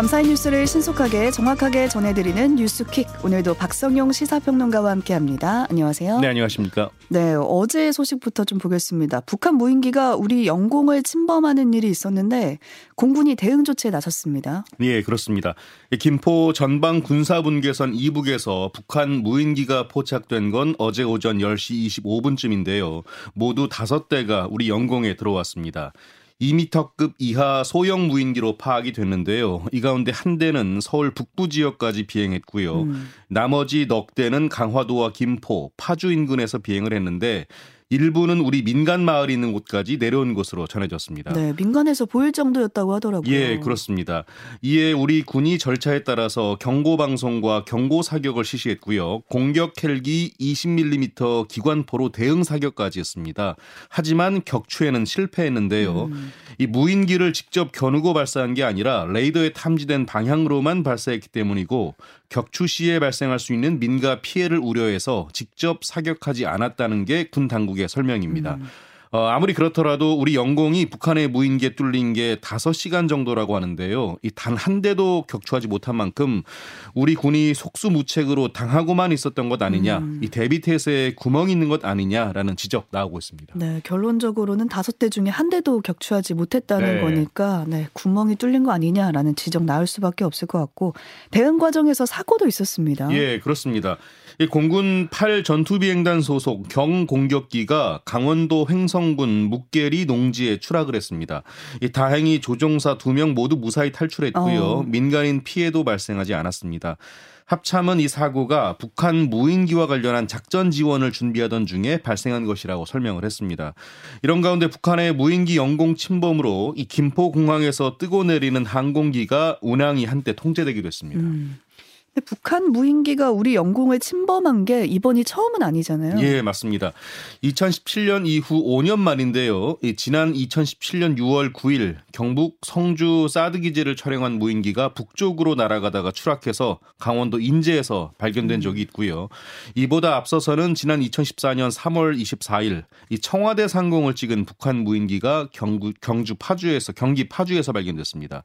밤사이 뉴스를 신속하게 정확하게 전해드리는 뉴스퀵. 오늘도 박성용 시사평론가와 함께합니다. 안녕하세요. 네, 안녕하십니까. 네, 어제 소식부터 좀 보겠습니다. 북한 무인기가 우리 영공을 침범하는 일이 있었는데 공군이 대응 조치에 나섰습니다. 예, 그렇습니다. 김포 전방 군사분계선 이북에서 북한 무인기가 포착된 건 어제 오전 10시 25분쯤인데요. 모두 5대가 우리 영공에 들어왔습니다. 2m급 이하 소형 무인기로 파악이 됐는데요. 이 가운데 한 대는 서울 북부 지역까지 비행했고요. 음. 나머지 넉 대는 강화도와 김포, 파주 인근에서 비행을 했는데 일부는 우리 민간 마을이 있는 곳까지 내려온 것으로 전해졌습니다. 네, 민간에서 보일 정도였다고 하더라고요. 예, 그렇습니다. 이에 우리 군이 절차에 따라서 경고 방송과 경고 사격을 실시했고요. 공격 헬기 20mm 기관포로 대응 사격까지 했습니다. 하지만 격추에는 실패했는데요. 음. 이 무인기를 직접 겨누고 발사한 게 아니라 레이더에 탐지된 방향으로만 발사했기 때문이고 격추 시에 발생할 수 있는 민가 피해를 우려해서 직접 사격하지 않았다는 게 군 당국의 설명입니다. 음. 어, 아무리 그렇더라도 우리 영공이 북한의 무인기에 뚫린 게 5시간 정도라고 하는데요. 이 단 한 대도 격추하지 못한 만큼 우리 군이 속수무책으로 당하고만 있었던 것 아니냐. 음. 이 대비태세에 구멍이 있는 것 아니냐라는 지적 나오고 있습니다. 네, 결론적으로는 다섯 대 중에 한 대도 격추하지 못했다는 네. 거니까 네, 구멍이 뚫린 거 아니냐라는 지적 나올 수밖에 없을 것 같고 대응 과정에서 사고도 있었습니다. 예, 그렇습니다. 이 공군 8 전투비행단 소속 경공격기가 강원도 횡성군 묵계리 농지에 추락을 했습니다. 이 다행히 조종사 2명 모두 무사히 탈출했고요. 어. 민간인 피해도 발생하지 않았습니다. 합참은 이 사고가 북한 무인기와 관련한 작전 지원을 준비하던 중에 발생한 것이라고 설명을 했습니다. 이런 가운데 북한의 무인기 영공 침범으로 이 김포 공항에서 뜨고 내리는 항공기가 운항이 한때 통제되기도 했습니다. 음. 북한 무인기가 우리 영공을 침범한 게 이번이 처음은 아니잖아요. 예, 맞습니다. 2017년 이후 5년 만인데요. 지난 2017년 6월 9일 경북 성주 사드 기지를 촬영한 무인기가 북쪽으로 날아가다가 추락해서 강원도 인제에서 발견된 음. 적이 있고요. 이보다 앞서서는 지난 2014년 3월 24일 이 청와대 상공을 찍은 북한 무인기가 경구, 경주 파주에서 경기 파주에서 발견됐습니다.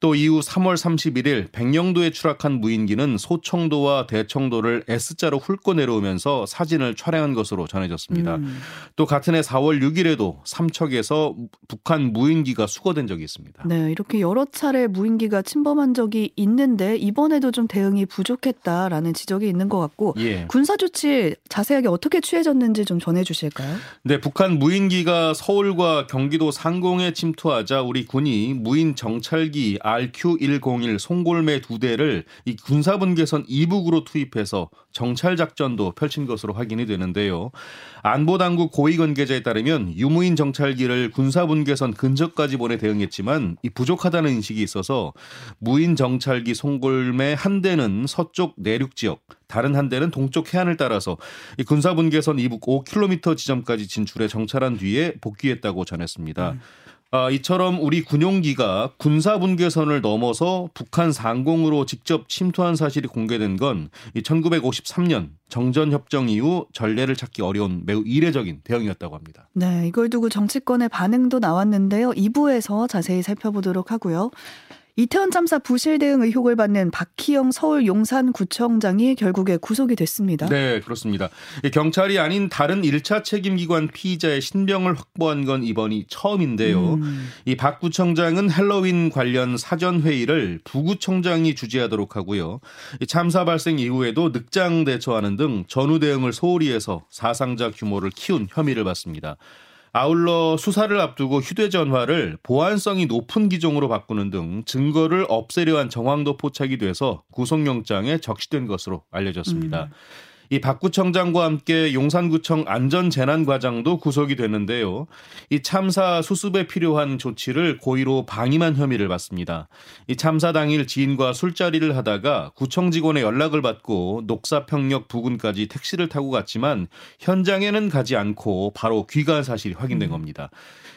또 이후 3월 31일 백령도에 추락한 무인기는 무인기는 소청도와 대청도를 S자로 훑고 내려오면서 사진을 촬영한 것으로 전해졌습니다. 음. 또 같은 해 4월 6일에도 삼척에서 북한 무인기가 수거된 적이 있습니다. 네, 이렇게 여러 차례 무인기가 침범한 적이 있는데 이번에도 좀 대응이 부족했다라는 지적이 있는 것 같고 예. 군사 조치 자세하게 어떻게 취해졌는지 좀 전해 주실까요? 네, 북한 무인기가 서울과 경기도 상공에 침투하자 우리 군이 무인 정찰기 RQ101 송골매 두 대를 이 군사 군사분계선 이북으로 투입해서 정찰 작전도 펼친 것으로 확인이 되는데요. 안보당국 고위 관계자에 따르면 유무인 정찰기를 군사분계선 근처까지 보내 대응했지만 이 부족하다는 인식이 있어서 무인 정찰기 송골매 한 대는 서쪽 내륙 지역, 다른 한 대는 동쪽 해안을 따라서 이 군사분계선 이북 5km 지점까지 진출해 정찰한 뒤에 복귀했다고 전했습니다. 음. 아, 이처럼 우리 군용기가 군사 분계선을 넘어서 북한 상공으로 직접 침투한 사실이 공개된 건 1953년 정전 협정 이후 전례를 찾기 어려운 매우 이례적인 대응이었다고 합니다. 네, 이걸 두고 정치권의 반응도 나왔는데요. 2부에서 자세히 살펴보도록 하고요. 이태원 참사 부실 대응 의혹을 받는 박희영 서울 용산구청장이 결국에 구속이 됐습니다. 네, 그렇습니다. 경찰이 아닌 다른 1차 책임기관 피의자의 신병을 확보한 건 이번이 처음인데요. 음. 이박 구청장은 핼러윈 관련 사전 회의를 부구청장이 주재하도록 하고요. 참사 발생 이후에도 늑장 대처하는 등 전후 대응을 소홀히 해서 사상자 규모를 키운 혐의를 받습니다. 아울러 수사를 앞두고 휴대전화를 보안성이 높은 기종으로 바꾸는 등 증거를 없애려 한 정황도 포착이 돼서 구속영장에 적시된 것으로 알려졌습니다. 음. 이 박구청장과 함께 용산구청 안전재난과장도 구속이 됐는데요. 이 참사 수습에 필요한 조치를 고의로 방임한 혐의를 받습니다. 이 참사 당일 지인과 술자리를 하다가 구청 직원의 연락을 받고 녹사평역 부근까지 택시를 타고 갔지만 현장에는 가지 않고 바로 귀가한 사실이 확인된 음. 겁니다.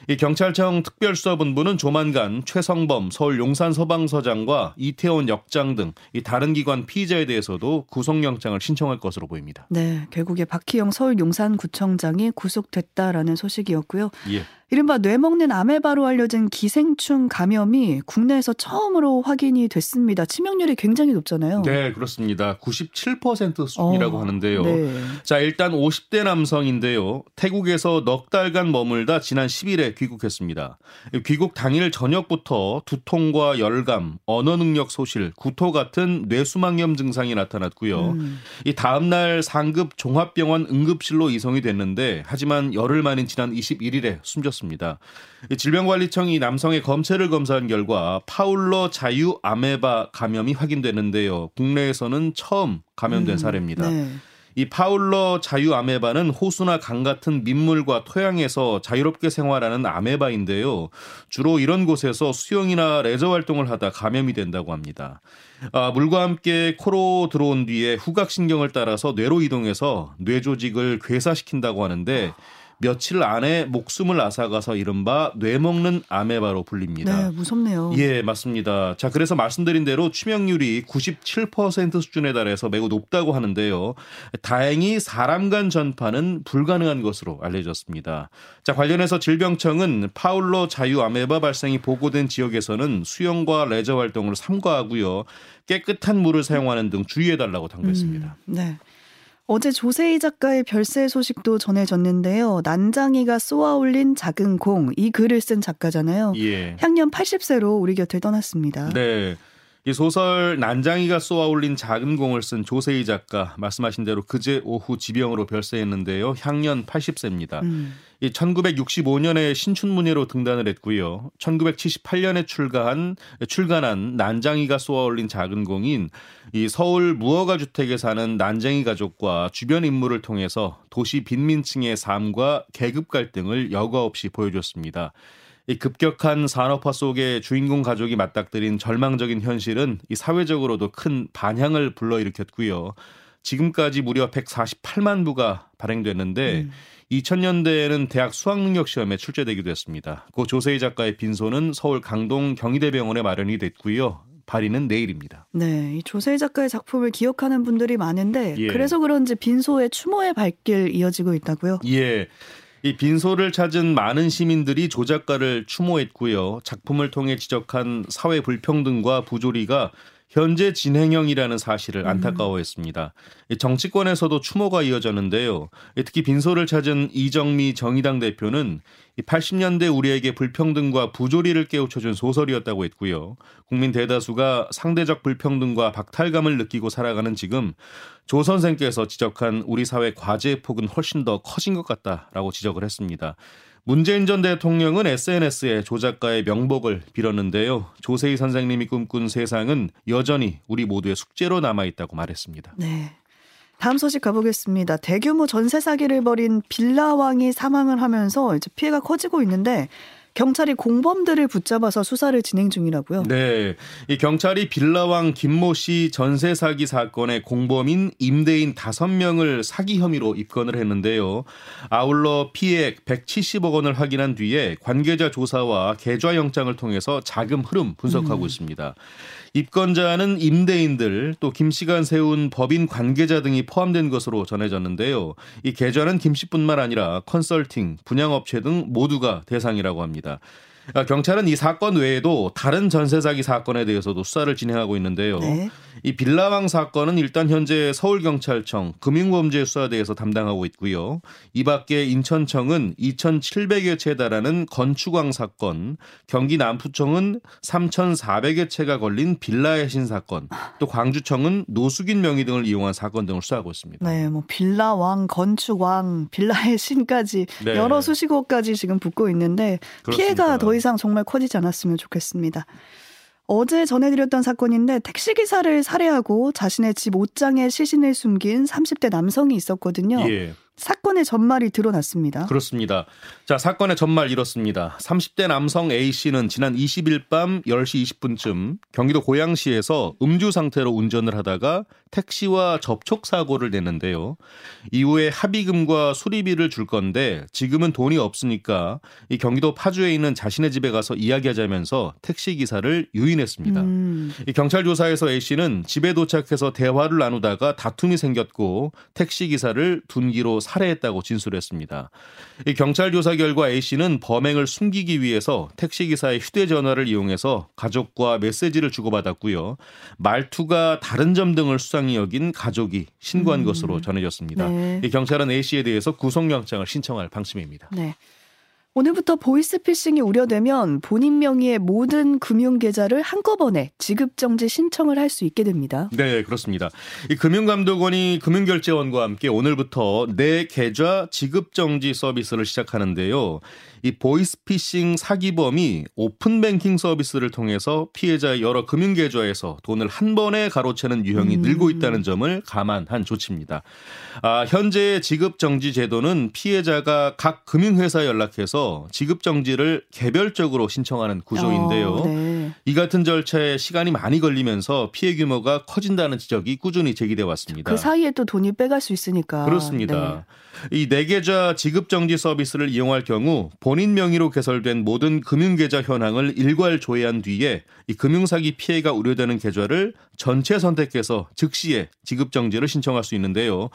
이 경찰청 특별수사본부는 조만간 최성범 서울 용산 서방서장과 이태원 역장 등 이 다른 기관 피의자에 대해서도 구속영장을 신청할 것으로 보입니다. 보입니다. 네, 결국에 박희영 서울 용산구청장이 구속됐다라는 소식이었고요. 예. 이른바 뇌먹는 아메바로 알려진 기생충 감염이 국내에서 처음으로 확인이 됐습니다. 치명률이 굉장히 높잖아요. 네, 그렇습니다. 97% 수준이라고 어, 하는데요. 네. 자, 일단 50대 남성인데요. 태국에서 넉 달간 머물다 지난 10일에 귀국했습니다. 귀국 당일 저녁부터 두통과 열감, 언어 능력 소실, 구토 같은 뇌수막염 증상이 나타났고요. 음. 이 다음 날 상급 종합병원 응급실로 이송이 됐는데 하지만 열흘 만인 지난 21일에 숨졌습니다. 질병관리청이 남성의 검체를 검사한 결과 파울러 자유 아메바 감염이 확인됐는데요. 국내에서는 처음 감염된 음, 사례입니다. 네. 이 파울러 자유 아메바는 호수나 강 같은 민물과 토양에서 자유롭게 생활하는 아메바인데요. 주로 이런 곳에서 수영이나 레저 활동을 하다 감염이 된다고 합니다. 아, 물과 함께 코로 들어온 뒤에 후각신경을 따라서 뇌로 이동해서 뇌 조직을 괴사시킨다고 하는데 며칠 안에 목숨을 앗아가서 이른바 뇌먹는 아메바로 불립니다. 네, 무섭네요. 예, 맞습니다. 자, 그래서 말씀드린 대로 치명률이 97% 수준에 달해서 매우 높다고 하는데요. 다행히 사람 간 전파는 불가능한 것으로 알려졌습니다. 자, 관련해서 질병청은 파울러 자유 아메바 발생이 보고된 지역에서는 수영과 레저 활동을 삼가하고요. 깨끗한 물을 사용하는 등 주의해달라고 당부했습니다. 음, 네. 어제 조세희 작가의 별세 소식도 전해졌는데요. 난장이가 쏘아올린 작은 공, 이 글을 쓴 작가잖아요. 예. 향년 80세로 우리 곁을 떠났습니다. 네. 이 소설 난장이가 쏘아올린 작은 공을 쓴 조세희 작가 말씀하신 대로 그제 오후 지병으로 별세했는데요. 향년 80세입니다. 음. 이 1965년에 신춘문예로 등단을 했고요. 1978년에 출가한 출간한 난장이가 쏘아올린 작은 공인 이 서울 무허가 주택에 사는 난쟁이 가족과 주변 인물을 통해서 도시 빈민층의 삶과 계급 갈등을 여과 없이 보여줬습니다. 이 급격한 산업화 속에 주인공 가족이 맞닥뜨린 절망적인 현실은 이 사회적으로도 큰 반향을 불러일으켰고요. 지금까지 무려 148만 부가 발행됐는데 음. 2000년대에는 대학 수학능력 시험에 출제되기도 했습니다. 고 조세희 작가의 빈소는 서울 강동 경희대병원에 마련이 됐고요. 발의는 내일입니다. 네, 이 조세희 작가의 작품을 기억하는 분들이 많은데 예. 그래서 그런지 빈소의 추모의 발길 이어지고 있다고요. 예. 이 빈소를 찾은 많은 시민들이 조 작가를 추모했고요. 작품을 통해 지적한 사회 불평등과 부조리가 현재 진행형이라는 사실을 안타까워했습니다. 이 정치권에서도 추모가 이어졌는데요. 이 특히 빈소를 찾은 이정미 정의당 대표는 이 80년대 우리에게 불평등과 부조리를 깨우쳐준 소설이었다고 했고요. 국민 대다수가 상대적 불평등과 박탈감을 느끼고 살아가는 지금 조 선생께서 지적한 우리 사회 과제의 폭은 훨씬 더 커진 것 같다라고 지적을 했습니다. 문재인 전 대통령은 SNS에 조 작가의 명복을 빌었는데요. 조세희 선생님이 꿈꾼 세상은 여전히 우리 모두의 숙제로 남아 있다고 말했습니다. 네. 다음 소식 가보겠습니다. 대규모 전세 사기를 벌인 빌라왕이 사망을 하면서 이제 피해가 커지고 있는데 경찰이 공범들을 붙잡아서 수사를 진행 중이라고요. 네. 이 경찰이 빌라왕 김모 씨 전세 사기 사건의 공범인 임대인 5명을 사기 혐의로 입건을 했는데요. 아울러 피해액 170억 원을 확인한 뒤에 관계자 조사와 계좌 영장을 통해서 자금 흐름 분석하고 음. 있습니다. 입건자는 임대인들 또 김 씨가 세운 법인 관계자 등이 포함된 것으로 전해졌는데요. 이 계좌는 김 씨뿐만 아니라 컨설팅, 분양업체 등 모두가 대상이라고 합니다. 아, 경찰은 이 사건 외에도 다른 전세 사기 사건에 대해서도 수사를 진행하고 있는데요. 네. 이 빌라왕 사건은 일단 현재 서울경찰청 금융범죄수사대에서 담당하고 있고요. 이 밖에 인천청은 2,700여 채에 달하는 건축왕 사건, 경기 남부청은 3,400여 채가 걸린 빌라의 신 사건, 또 광주청은 노숙인 명의 등을 이용한 사건 등을 수사하고 있습니다. 네, 뭐 빌라왕, 건축왕, 빌라의 신까지 네. 여러 수식어까지 지금 붙고 있는데 피해가 그렇습니다. 더 이상 정말 커지지 않았으면 좋겠습니다. 어제 전해드렸던 사건인데 택시기사를 살해하고 자신의 집 옷장에 시신을 숨긴 30대 남성이 있었거든요. 예. 사건의 전말이 드러났습니다. 그렇습니다. 자, 사건의 전말 이렇습니다. 30대 남성 A씨는 지난 20일 밤 10시 20분쯤 경기도 고양시에서 음주 상태로 운전을 하다가 택시와 접촉 사고를 냈는데요. 이후에 합의금과 수리비를 줄 건데 지금은 돈이 없으니까 이 경기도 파주에 있는 자신의 집에 가서 이야기하자면서 택시 기사를 유인했습니다. 음. 이 경찰 조사에서 A 씨는 집에 도착해서 대화를 나누다가 다툼이 생겼고 택시 기사를 둔기로 살해했다고 진술했습니다. 이 경찰 조사 결과 A 씨는 범행을 숨기기 위해서 택시 기사의 휴대전화를 이용해서 가족과 메시지를 주고받았고요. 말투가 다른 점 등을 수 상히 여긴 가족이 신고한 음. 것으로 전해졌습니다. 네. 이 경찰은 A 씨에 대해서 구속영장을 신청할 방침입니다. 네. 오늘부터 보이스피싱이 우려되면 본인 명의의 모든 금융계좌를 한꺼번에 지급정지 신청을 할 수 있게 됩니다. 네, 그렇습니다. 이 금융감독원이 금융결제원과 함께 오늘부터 내 계좌 지급정지 서비스를 시작하는데요. 이 보이스피싱 사기범이 오픈뱅킹 서비스를 통해서 피해자의 여러 금융계좌에서 돈을 한 번에 가로채는 유형이 음. 늘고 있다는 점을 감안한 조치입니다. 아, 현재 지급정지 제도는 피해자가 각 금융회사에 연락해서 지급정지를 개별적으로 신청하는 구조인데요. 어, 네. 이 같은 절차에 시간이 많이 걸리면서 피해 규모가 커진다는 지적이 꾸준히 제기돼 왔습니다. 그 사이에 또 돈이 빼갈 수 있으니까. 그렇습니다. 네. 이 내계좌 지급 정지 서비스를 이용할 경우 본인 명의로 개설된 모든 금융계좌 현황을 일괄 조회한 뒤에 이 금융사기 피해가 우려되는 계좌를 전체 선택해서 즉시에 지급 정지를 신청할 수 있는데요.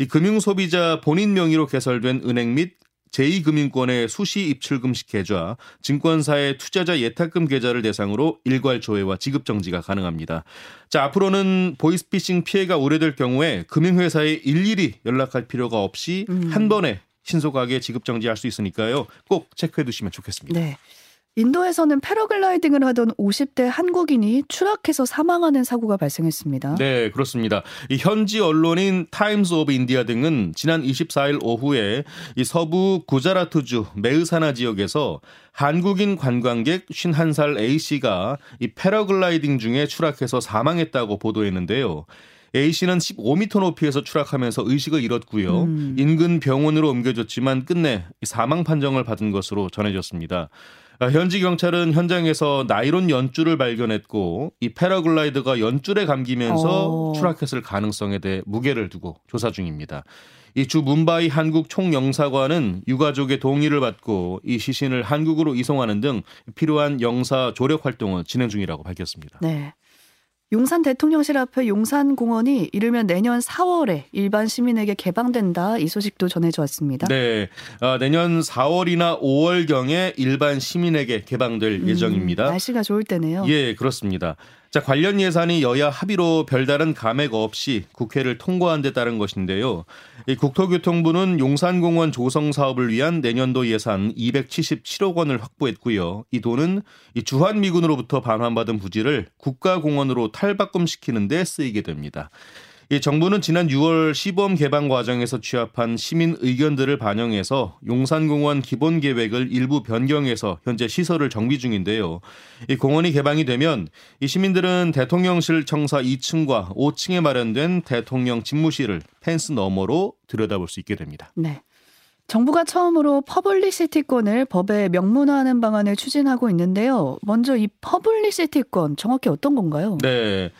이 금융소비자 본인 명의로 개설된 은행 및 제2금융권의 수시 입출금식 계좌, 증권사의 투자자 예탁금 계좌를 대상으로 일괄 조회와 지급 정지가 가능합니다. 자, 앞으로는 보이스피싱 피해가 우려될 경우에 금융회사에 일일이 연락할 필요가 없이 음. 한 번에 신속하게 지급 정지할 수 있으니까요. 꼭 체크해 두시면 좋겠습니다. 네. 인도에서는 패러글라이딩을 하던 50대 한국인이 추락해서 사망하는 사고가 발생했습니다. 네, 그렇습니다. 이 현지 언론인 타임스 오브 인디아 등은 지난 24일 오후에 이 서부 구자라트주 메으사나 지역에서 한국인 관광객 51살 A씨가 이 패러글라이딩 중에 추락해서 사망했다고 보도했는데요. A씨는 15m 높이에서 추락하면서 의식을 잃었고요. 음. 인근 병원으로 옮겨졌지만 끝내 사망 판정을 받은 것으로 전해졌습니다. 아, 현지 경찰은 현장에서 나일론 연줄을 발견했고 이 패러글라이더가 연줄에 감기면서 오. 어. 추락했을 가능성에 대해 무게를 두고 조사 중입니다. 이 주 문바이 한국 총영사관은 유가족의 동의를 받고 이 시신을 한국으로 이송하는 등 필요한 영사 조력 활동을 진행 중이라고 밝혔습니다. 네. 용산 대통령실 앞에 용산공원이 이르면 내년 4월에 일반 시민에게 개방된다 이 소식도 전해져 왔습니다. 네, 어, 내년 4월이나 5월경에 일반 시민에게 개방될 음, 예정입니다. 날씨가 좋을 때네요. 예, 그렇습니다. 자, 관련 예산이 여야 합의로 별다른 감액 없이 국회를 통과한 데 따른 것인데요. 이 국토교통부는 용산공원 조성 사업을 위한 내년도 예산 277억 원을 확보했고요. 이 돈은 이 주한미군으로부터 반환받은 부지를 국가공원으로 탈바꿈시키는 데 쓰이게 됩니다. 이 정부는 지난 6월 시범 개방 과정에서 취합한 시민 의견들을 반영해서 용산공원 기본 계획을 일부 변경해서 현재 시설을 정비 중인데요. 이 공원이 개방이 되면 이 시민들은 대통령실 청사 2층과 5층에 마련된 대통령 집무실을 펜스 너머로 들여다볼 수 있게 됩니다. 네. 정부가 처음으로 퍼블리시티권을 법에 명문화하는 방안을 추진하고 있는데요. 먼저 이 퍼블리시티권 정확히 어떤 건가요? 네.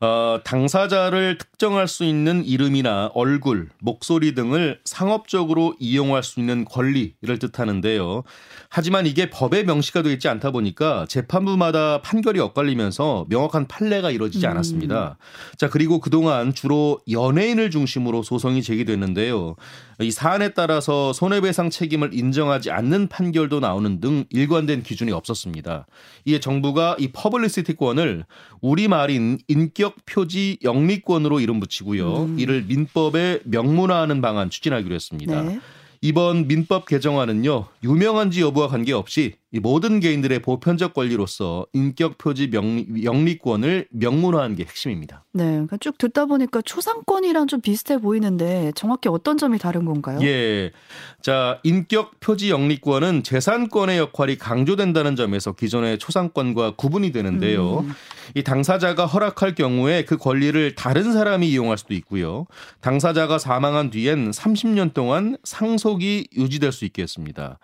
어, 당사자를 특정할 수 있는 이름이나 얼굴, 목소리 등을 상업적으로 이용할 수 있는 권리를 뜻하는데요. 하지만 이게 법에 명시가 되어 있지 않다 보니까 재판부마다 판결이 엇갈리면서 명확한 판례가 이루어지지 음. 않았습니다. 음. 자, 그리고 그동안 주로 연예인을 중심으로 소송이 제기됐는데요. 이 사안에 따라서 손해배상 책임을 인정하지 않는 판결도 나오는 등 일관된 기준이 없었습니다. 이에 정부가 이 퍼블리시티권을 우리말인 인격 표지 영리권으로 이름 붙이고요. 음. 이를 민법에 명문화하는 방안 추진하기로 했습니다. 네. 이번 민법 개정안은요 유명한지 여부와 관계없이 이 모든 개인들의 보편적 권리로서 인격 표지 명, 영리권을 명문화한 게 핵심입니다. 네, 그러니까 쭉 듣다 보니까 초상권이랑 좀 비슷해 보이는데 정확히 어떤 점이 다른 건가요? 예, 자 인격 표지 영리권은 재산권의 역할이 강조된다는 점에서 기존의 초상권과 구분이 되는데요. 음. 이 당사자가 허락할 경우에 그 권리를 다른 사람이 이용할 수도 있고요. 당사자가 사망한 뒤엔 30년 동안 상속이 유지될 수 있겠습니다.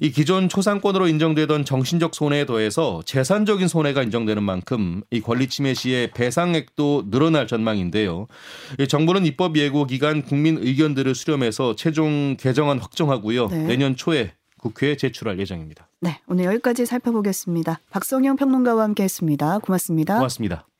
이 기존 초상권으로 인정되던 정신적 손해에 더해서 재산적인 손해가 인정되는 만큼 이 권리 침해 시에 배상액도 늘어날 전망인데요. 정부는 입법 예고 기간 국민 의견들을 수렴해서 최종 개정안 확정하고요. 네. 내년 초에 국회에 제출할 예정입니다. 네, 오늘 여기까지 살펴보겠습니다. 박성영 평론가와 함께했습니다. 고맙습니다. 고맙습니다.